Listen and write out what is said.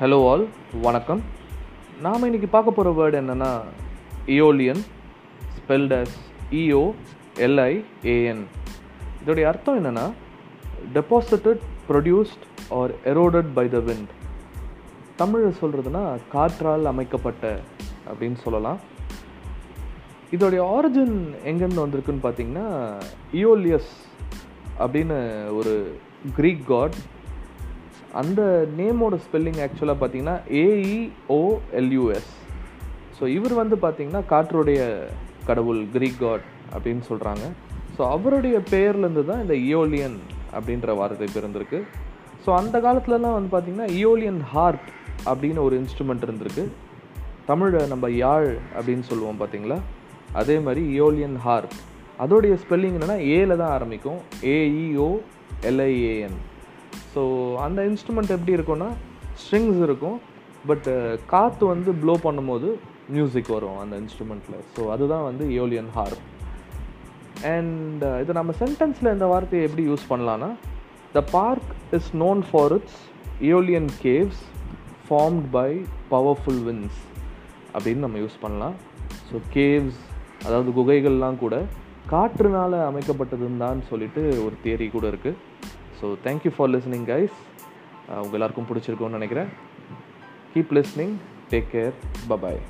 Hello all வணக்கம். நாம் இன்றைக்கி பார்க்க போகிற வேர்டு என்னென்னா aeolian spelled as E O L I A N இதோடைய அர்த்தம் என்னென்னா deposited produced or eroded by the wind தமிழில் சொல்கிறதுனா காற்றால் அமைக்கப்பட்ட அப்படின்னு சொல்லலாம். இதோடைய ஆரிஜின் எங்கேருந்து வந்திருக்குன்னு பார்த்தீங்கன்னா இயோலியஸ் அப்படின்னு ஒரு க்ரீக் காட் அந்த நேமோட ஸ்பெல்லிங் ஆக்சுவலாக பார்த்தீங்கன்னா ஏஇஓஎல்யூஎஸ் ஸோ இவர் வந்து பார்த்தீங்கன்னா காற்றுடைய கடவுள் க்ரீக் காட் அப்படின்னு சொல்கிறாங்க ஸோ அவருடைய பேர்லேருந்து தான் இந்த இயோலியன் அப்படின்ற வார்த்தை பிறந்திருக்கு. ஸோ அந்த காலத்துலலாம் வந்து பார்த்திங்கன்னா இயோலியன் ஹார்ட் அப்படின்னு ஒரு இன்ஸ்ட்ருமெண்ட் இருந்திருக்கு. தமிழில் நம்ம யாழ் அப்படின்னு சொல்லுவோம் பார்த்தீங்களா? அதே மாதிரி இயோலியன் ஹார்ப் அதோடைய ஸ்பெல்லிங் என்னென்னா ஏல தான் ஆரம்பிக்கும். A E O L I A N so அந்த இன்ஸ்ட்ருமெண்ட் எப்படி இருக்கும்னா ஸ்ட்ரிங்ஸ் இருக்கும் பட் uh, காற்று வந்து ப்ளோ பண்ணும்போது மியூசிக் வரும் அந்த இன்ஸ்ட்ருமெண்ட்டில் ஸோ அதுதான் வந்து இயோலியன் ஹார்ப் அண்ட் இது நம்ம சென்டென்ஸில் இந்த வார்த்தையை எப்படி யூஸ் பண்ணலான்னா the park is known for its eolian caves formed by powerful winds அப்படின்னு நம்ம யூஸ் பண்ணலாம். ஸோ கேவ்ஸ் அதாவது குகைகள்லாம் கூட காற்றுனால் அமைக்கப்பட்டதுன்னு தான் சொல்லிட்டு ஒரு தியரி கூட இருக்குது so thank you for listening guys உங்கள் எல்லாருக்கும் பிடிச்சிருக்கோன்னு நினைக்கிறேன். Keep listening take care bye bye